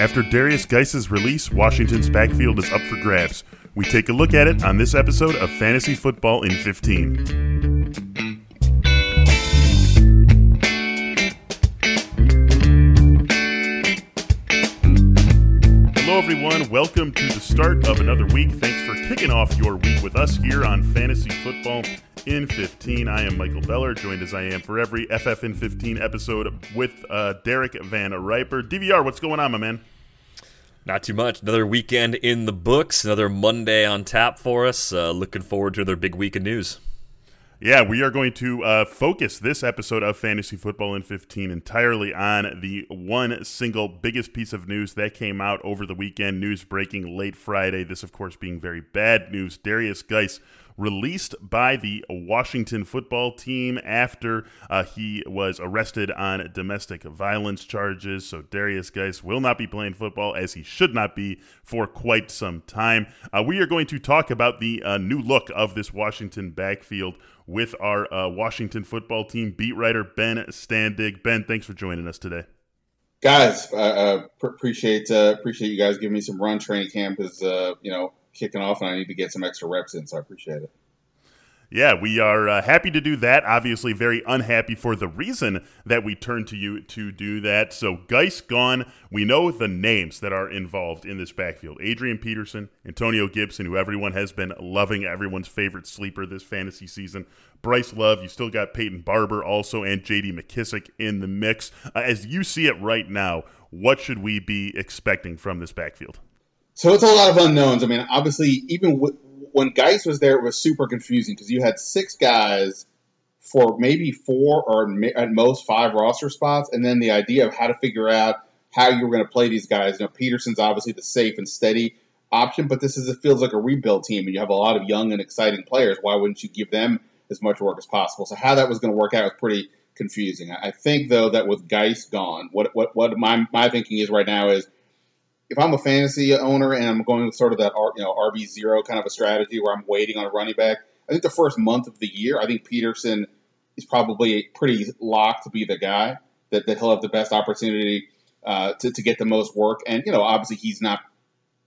After Derrius Guice's release, Washington's backfield is up for grabs. We take a look at it on this episode of Fantasy Football in 15. Hello, everyone. Welcome to the start of another week. Thanks for kicking off your week with us here on Fantasy Football in 15. I am Michael Beller, joined as I am for every FF in 15 episode with uh, Derek Van Riper. DVR, what's going on, my man? Not too much. Another weekend in the books. Another Monday on tap for us. Uh, looking forward to another big week of news. Yeah, we are going to uh, focus this episode of Fantasy Football in 15 entirely on the one single biggest piece of news that came out over the weekend. News breaking late Friday. This, of course, being very bad news. Derrius Guice released by the Washington football team after uh, he was arrested on domestic violence charges. So Derrius Guice will not be playing football as he should not be for quite some time. Uh, we are going to talk about the uh, new look of this Washington backfield with our uh, Washington football team beat writer Ben Standig. Ben, thanks for joining us today. Guys, uh, appreciate uh, appreciate you guys giving me some run. Training camp is uh, you know kicking off, and I need to get some extra reps in, so I appreciate it. Yeah, we are uh, happy to do that. Obviously, very unhappy for the reason that we turned to you to do that. So, Guice gone. We know the names that are involved in this backfield Adrian Peterson, Antonio Gibson, who everyone has been loving, everyone's favorite sleeper this fantasy season. Bryce Love, you still got Peyton Barber also, and JD McKissic in the mix. Uh, as you see it right now, what should we be expecting from this backfield? So, it's a lot of unknowns. I mean, obviously, even with when Guice was there, it was super confusing because you had six guys for maybe four or at most five roster spots, and then the idea of how to figure out how you were going to play these guys. You know, Peterson's obviously the safe and steady option, but this is it feels like a rebuild team, and you have a lot of young and exciting players. Why wouldn't you give them as much work as possible? So how that was going to work out was pretty confusing. I think though that with Guice gone, what what what my my thinking is right now is if I'm a fantasy owner and I'm going with sort of that you know RB zero kind of a strategy where I'm waiting on a running back, I think the first month of the year, I think Peterson is probably pretty locked to be the guy that, that he'll have the best opportunity uh, to, to get the most work. And you know, obviously he's not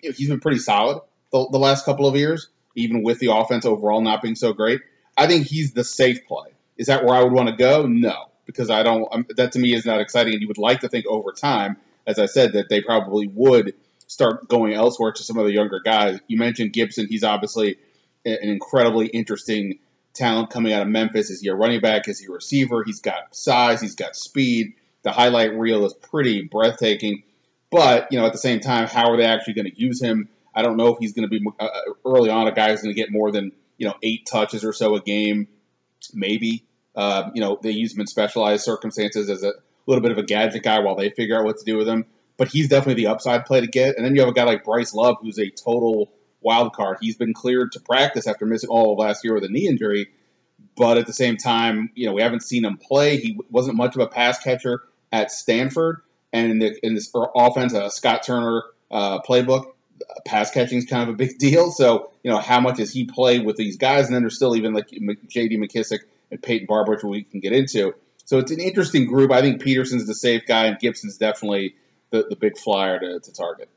you know, he's been pretty solid the, the last couple of years, even with the offense overall not being so great. I think he's the safe play. Is that where I would want to go? No, because I don't. Um, that to me is not exciting. And you would like to think over time as I said, that they probably would start going elsewhere to some of the younger guys. You mentioned Gibson; he's obviously an incredibly interesting talent coming out of Memphis. Is he a running back? Is he a receiver? He's got size. He's got speed. The highlight reel is pretty breathtaking. But you know, at the same time, how are they actually going to use him? I don't know if he's going to be uh, uh, early on a guy who's going to get more than you know eight touches or so a game. Maybe uh, you know they use him in specialized circumstances as a little bit of a gadget guy while they figure out what to do with him. But he's definitely the upside play to get. And then you have a guy like Bryce Love, who's a total wild card. He's been cleared to practice after missing all of last year with a knee injury. But at the same time, you know, we haven't seen him play. He wasn't much of a pass catcher at Stanford. And in, the, in this offense, uh, Scott Turner uh, playbook, pass catching is kind of a big deal. So, you know, how much does he play with these guys? And then there's still even like J.D. McKissic and Peyton Barber, which we can get into. So it's an interesting group. I think Peterson's the safe guy, and Gibson's definitely the, the big flyer to, to target.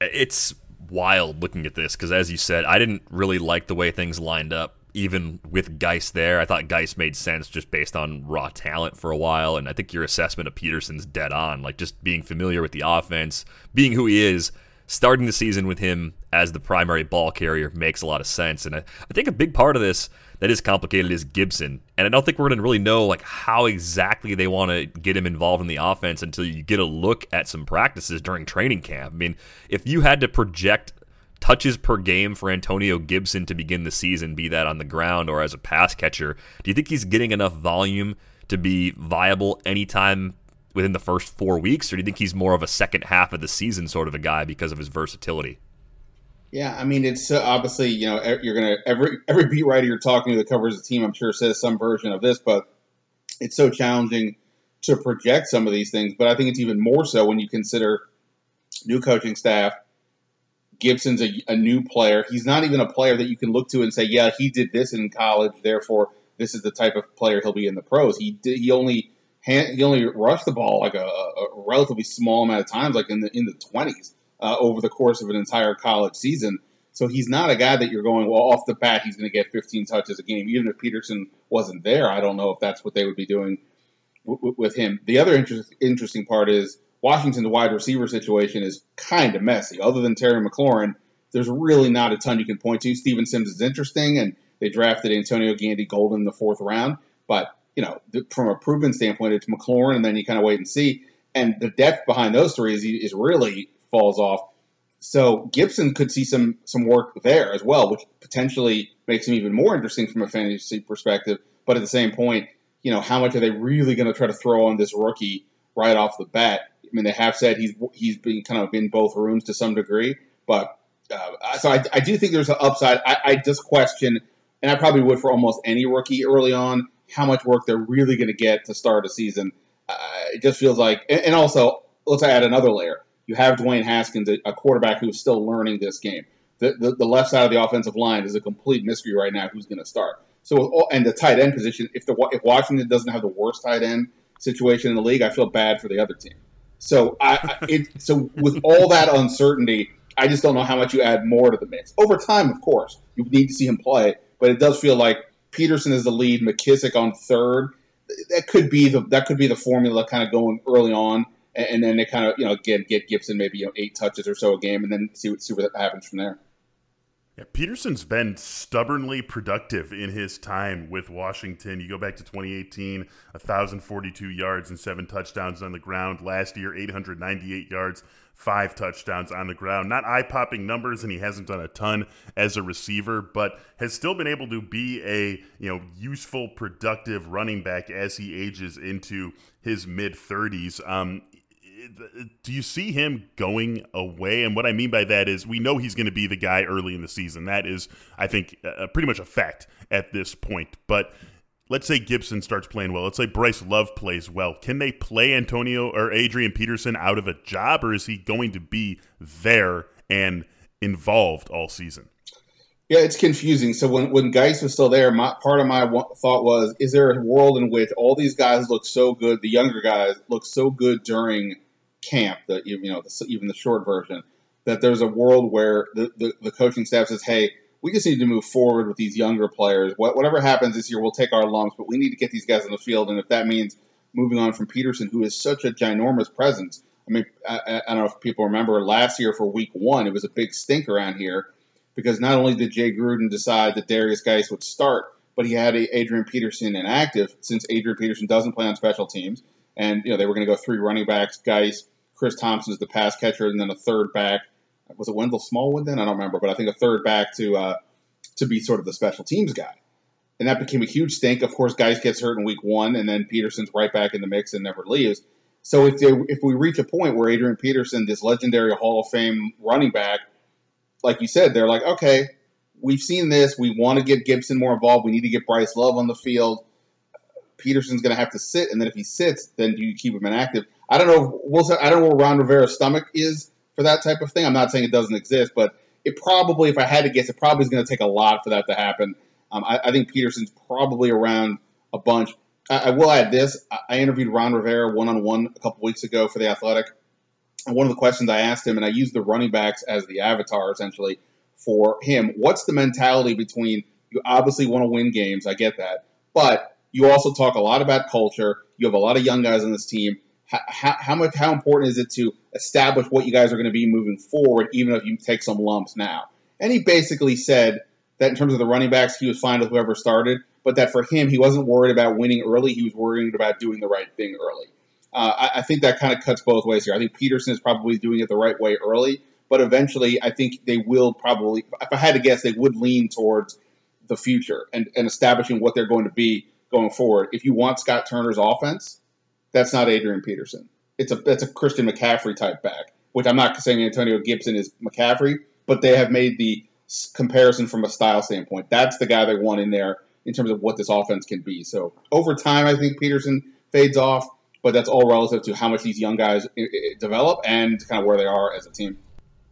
It's wild looking at this because, as you said, I didn't really like the way things lined up. Even with Guice there, I thought Guice made sense just based on raw talent for a while, and I think your assessment of Peterson's dead on. Like just being familiar with the offense, being who he is, starting the season with him as the primary ball carrier makes a lot of sense. And I, I think a big part of this that is complicated is Gibson. And I don't think we're going to really know like how exactly they want to get him involved in the offense until you get a look at some practices during training camp. I mean, if you had to project touches per game for Antonio Gibson to begin the season, be that on the ground or as a pass catcher, do you think he's getting enough volume to be viable anytime within the first four weeks, or do you think he's more of a second half of the season sort of a guy because of his versatility? Yeah, I mean, it's uh, obviously you know you're gonna every every beat writer you're talking to that covers the team, I'm sure says some version of this, but it's so challenging to project some of these things. But I think it's even more so when you consider new coaching staff. Gibson's a, a new player. He's not even a player that you can look to and say, "Yeah, he did this in college, therefore this is the type of player he'll be in the pros." He did, he only hand, he only rushed the ball like a, a, relatively small amount of times, like in the in the twenties uh, over the course of an entire college season. So he's not a guy that you're going well off the bat. He's going to get 15 touches a game, even if Peterson wasn't there. I don't know if that's what they would be doing w- w- with him. The other interest, interesting part is Washington's wide receiver situation is kind of messy. Other than Terry McLaurin, there's really not a ton you can point to. Steven Sims is interesting, and they drafted Antonio Gandy Golden in the fourth round. But you know, from a proven standpoint, it's McLaurin, and then you kind of wait and see. And the depth behind those three is, is really falls off. So Gibson could see some some work there as well, which potentially makes him even more interesting from a fantasy perspective. But at the same point, you know, how much are they really going to try to throw on this rookie right off the bat? I mean, they have said he's he's been kind of in both rooms to some degree, but uh, so I, I, do think there's an upside. I, I, just question, and I probably would for almost any rookie early on, how much work they're really going to get to start a season. Uh, it just feels like, and, and also let's add another layer you have Dwayne Haskins, a quarterback who's still learning this game. The, the, the, left side of the offensive line is a complete mystery right now. Who's going to start? So, and the tight end position. If the if Washington doesn't have the worst tight end situation in the league, I feel bad for the other team. So, I, it, so with all that uncertainty, I just don't know how much you add more to the mix. Over time, of course, you need to see him play, but it does feel like Peterson is the lead, McKissic on third. That could be the that could be the formula kind of going early on and, then they kind of you know get get Gibson maybe you know eight touches or so a game, and then see what see what happens from there. Yeah, Peterson's been stubbornly productive in his time with Washington. You go back to 2018, 1,042 yards and seven touchdowns on the ground. Last year, 898 yards, five touchdowns on the ground. Not eye popping numbers, and he hasn't done a ton as a receiver, but has still been able to be a you know useful, productive running back as he ages into his mid 30s. Um, do you see him going away? And what I mean by that is we know he's going to be the guy early in the season. That is, I think, uh, pretty much a fact at this point. But let's say Gibson starts playing well. Let's say Bryce Love plays well. Can they play Antonio or Adrian Peterson out of a job, or is he going to be there and involved all season? Yeah, it's confusing. So when when Guice was still there, my, part of my thought was: Is there a world in which all these guys look so good? The younger guys look so good during camp, the you know the, even the short version, that there's a world where the, the, the, coaching staff says, "Hey, we just need to move forward with these younger players. What, whatever happens this year, we'll take our lumps, but we need to get these guys on the field. And if that means moving on from Peterson, who is such a ginormous presence, I mean, I, I don't know if people remember last year for Week One, it was a big stink around here because not only did Jay Gruden decide that Derrius Guice would start, but he had Adrian Peterson inactive since Adrian Peterson doesn't play on special teams. And you know they were going to go three running backs, Guice, Chris Thompson is the pass catcher, and then a third back. Was it Wendell Smallwood then? I don't remember, but I think a third back to uh, to be sort of the special teams guy. And that became a huge stink. Of course, Guice gets hurt in week one, and then Peterson's right back in the mix and never leaves. So if they, if we reach a point where Adrian Peterson, this legendary Hall of Fame running back, like you said, they're like, okay, we've seen this. We want to get Gibson more involved. We need to get Bryce Love on the field. Peterson's going to have to sit, and then if he sits, then do you keep him inactive? I don't know. We'll I don't know where Ron Rivera's stomach is for that type of thing. I'm not saying it doesn't exist, but it probably, if I had to guess, it probably is going to take a lot for that to happen. Um, I, I, think Peterson's probably around a bunch. I, I will add this: I interviewed Ron Rivera one on one a couple weeks ago for the Athletic, and one of the questions I asked him, and I used the running backs as the avatar essentially for him. What's the mentality between you obviously want to win games? I get that, but you also talk a lot about culture. You have a lot of young guys on this team how, how much how important is it to establish what you guys are going to be moving forward, even if you take some lumps now? And he basically said that in terms of the running backs, he was fine with whoever started, but that for him, he wasn't worried about winning early. He was worried about doing the right thing early. Uh, I, I, think that kind of cuts both ways here. I think Peterson is probably doing it the right way early, but eventually, I think they will probably, if I had to guess, they would lean towards the future and, and establishing what they're going to be going forward. If you want Scott Turner's offense, that's not Adrian Peterson. It's a that's a Christian McCaffrey type back, which I'm not saying Antonio Gibson is McCaffrey, but they have made the comparison from a style standpoint. That's the guy they want in there in terms of what this offense can be. So over time, I think Peterson fades off, but that's all relative to how much these young guys develop and kind of where they are as a team.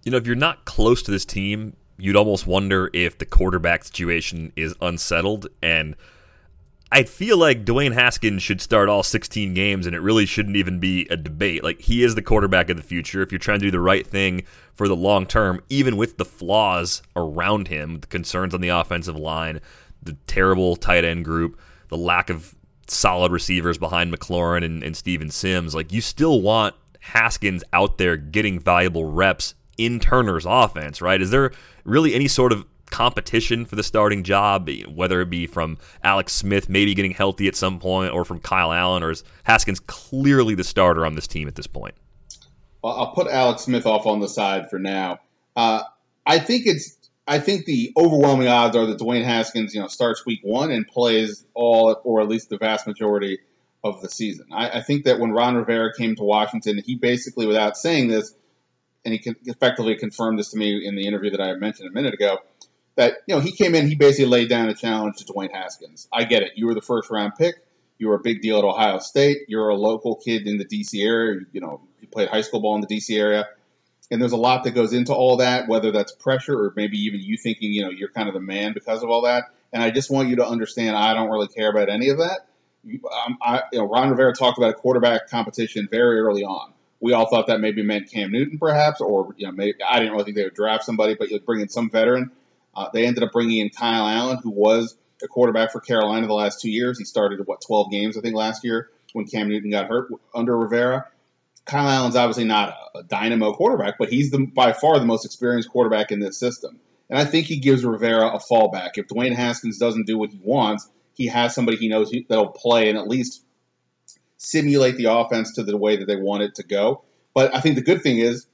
You know, if you're not close to this team, you'd almost wonder if the quarterback situation is unsettled and I feel like Dwayne Haskins should start all 16 games, and it really shouldn't even be a debate. Like, he is the quarterback of the future. If you're trying to do the right thing for the long term, even with the flaws around him, the concerns on the offensive line, the terrible tight end group, the lack of solid receivers behind McLaurin and, and Steven Sims, like, you still want Haskins out there getting valuable reps in Turner's offense, right? Is there really any sort of competition for the starting job, whether it be from Alex Smith maybe getting healthy at some point or from Kyle Allen, or is Haskins clearly the starter on this team at this point? Well, I'll put Alex Smith off on the side for now. Uh, I think it's I think the overwhelming odds are that Dwayne Haskins, you know, starts week one and plays all or at least the vast majority of the season. I, I think that when Ron Rivera came to Washington, he basically, without saying this, and he effectively confirmed this to me in the interview that I mentioned a minute ago, that you know he came in, he basically laid down a challenge to Dwayne Haskins. I get it. You were the first round pick. You were a big deal at Ohio State. You're a local kid in the DC area. You know, you played high school ball in the DC area. And there's a lot that goes into all that, whether that's pressure or maybe even you thinking, you know, you're kind of the man because of all that. And I just want you to understand, I don't really care about any of that. Um, I, you know, Ron Rivera talked about a quarterback competition very early on. We all thought that maybe meant Cam Newton, perhaps, or you know, maybe I didn't really think they would draft somebody, but you'd bring in some veteran. Uh, they ended up bringing in Kyle Allen, who was a quarterback for Carolina the last two years. He started what 12 games, I think, last year when Cam Newton got hurt under Rivera. Kyle Allen's obviously not a, dynamo quarterback, but he's the, by far the most experienced quarterback in this system. And I think he gives Rivera a fallback. If Dwayne Haskins doesn't do what he wants, he has somebody he knows that'll play and at least simulate the offense to the way that they want it to go. But I think the good thing is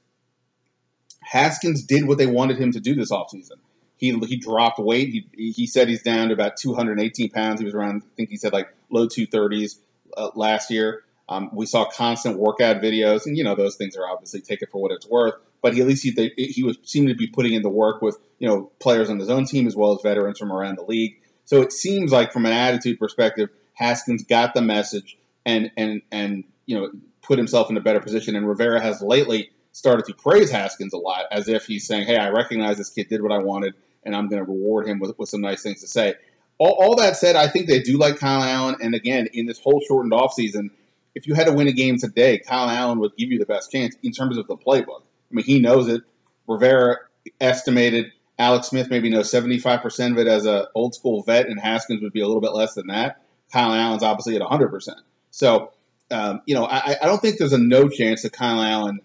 Haskins did what they wanted him to do this offseason. He, he dropped weight. He, he said he's down to about 218 pounds. He was around, I think he said like low 230s uh, last year. Um, we saw constant workout videos, and you know those things are obviously taken for what it's worth. But he, at least he, he was seemed to be putting in the work with you know players on his own team as well as veterans from around the league. So it seems like from an attitude perspective, Haskins got the message and and and you know put himself in a better position. And Rivera has lately started to praise Haskins a lot, as if he's saying, "Hey, I recognize this kid did what I wanted, and I'm going to reward him with, with some nice things to say." All, all, that said, I think they do like Kyle Allen, and again, in this whole shortened offseason, if you had to win a game today, Kyle Allen would give you the best chance in terms of the playbook. I mean, he knows it. Rivera estimated Alex Smith maybe knows 75% of it as a old school vet, and Haskins would be a little bit less than that. Kyle Allen's obviously at 100%. So, um, you know, I, I, don't think there's a no chance that Kyle Allen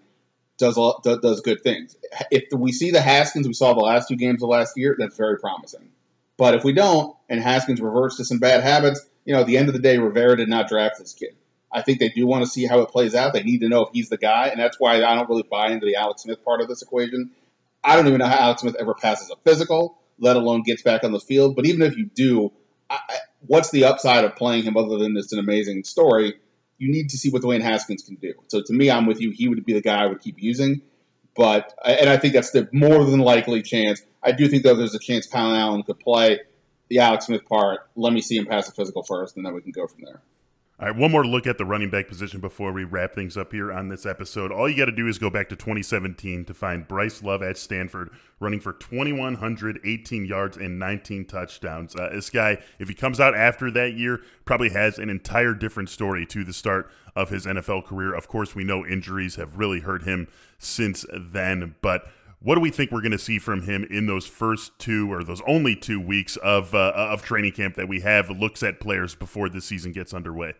does, does good things. If we see the Haskins we saw the last two games of last year, that's very promising. But if we don't, and Haskins reverts to some bad habits, you know, at the end of the day, Rivera did not draft this kid. I think they do want to see how it plays out. They need to know if he's the guy, and that's why I don't really buy into the Alex Smith part of this equation. I don't even know how Alex Smith ever passes a physical, let alone gets back on the field. But even if you do, I, what's the upside of playing him other than it's an amazing story? You need to see what Dwayne Haskins can do. So to me, I'm with you. He would be the guy I would keep using. But and I think that's the more than likely chance. I do think though there's a chance Kyle Allen could play the Alex Smith part. Let me see him pass the physical first, and then we can go from there. All right, one more look at the running back position before we wrap things up here on this episode. All you got to do is go back to 2017 to find Bryce Love at Stanford running for 2,118 yards and 19 touchdowns. Uh, this guy, if he comes out after that year, probably has an entire different story to the start of his NFL career. Of course, we know injuries have really hurt him since then, but what do we think we're going to see from him in those first two or those only two weeks of uh, of training camp that we have looks at players before the season gets underway?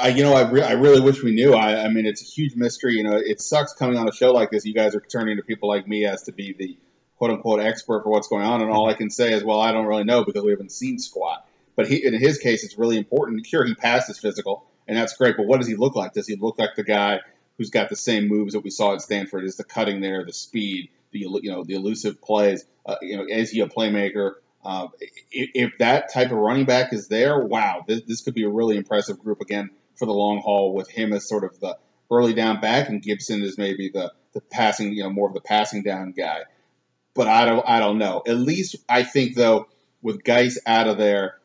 I, you know, I, re- I really wish we knew. I, I mean, it's a huge mystery. You know, it sucks coming on a show like this. You guys are turning to people like me as to be the quote unquote expert for what's going on, and all I can say is, well, I don't really know because we haven't seen squat. But he, in his case, it's really important. Sure, he passed his physical, and that's great. But what does he look like? Does he look like the guy who's got the same moves that we saw at Stanford? Is the cutting there, the speed, the you know, the elusive plays? Uh, you know, is he a playmaker? Uh, if, if, that type of running back is there, wow, this, this could be a really impressive group again for the long haul with him as sort of the early down back and Gibson is maybe the, the passing, you know, more of the passing down guy. But I don't, I don't know. At least I think though, with Guice out of there, th-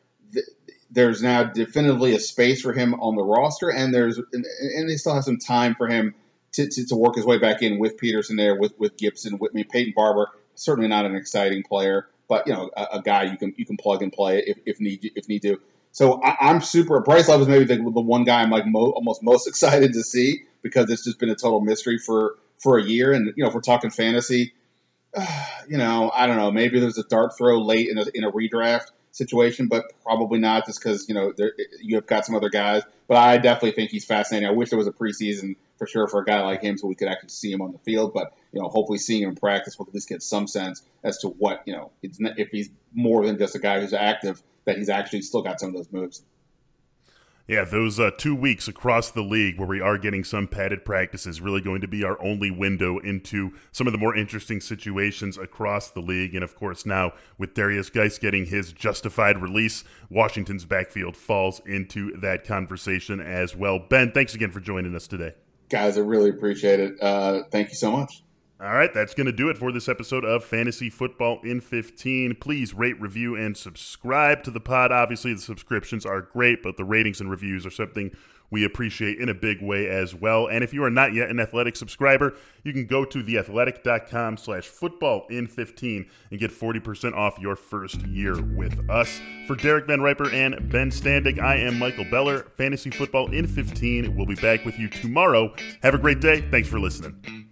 there's now definitively a space for him on the roster, and there's and, and they still have some time for him to, to, to, work his way back in with Peterson there, with with Gibson, with me, Peyton Barber. Certainly not an exciting player, but you know a, a, guy you can you can plug and play if, if need if need to. So I, am super. Bryce Love is maybe the, the one guy I'm like mo, almost most excited to see because it's just been a total mystery for for a year. And you know, if we're talking fantasy, uh, you know, I don't know. Maybe there's a dart throw late in a, in a redraft situation, but probably not just because you know there, you have got some other guys. But I definitely think he's fascinating. I wish there was a preseason for sure for a guy like him so we could actually see him on the field. But you know, hopefully seeing him in practice, we'll at least get some sense as to what you know if he's more than just a guy who's active, that he's actually still got some of those moves. Yeah, those uh, two weeks across the league where we are getting some padded practices really going to be our only window into some of the more interesting situations across the league. And of course, now with Derrius Guice getting his justified release, Washington's backfield falls into that conversation as well. Ben, thanks again for joining us today. Guys, I really appreciate it. Uh, thank you so much. All right, that's going to do it for this episode of Fantasy Football in 15. Please rate, review, and subscribe to the pod. Obviously, the subscriptions are great, but the ratings and reviews are something we appreciate in a big way as well. And if you are not yet an Athletic subscriber, you can go to theathletic.com slash football in 15 and get 40% off your first year with us. For Derek Van Riper and Ben Standig, I am Michael Beller. Fantasy Football in 15 will be back with you tomorrow. Have a great day. Thanks for listening.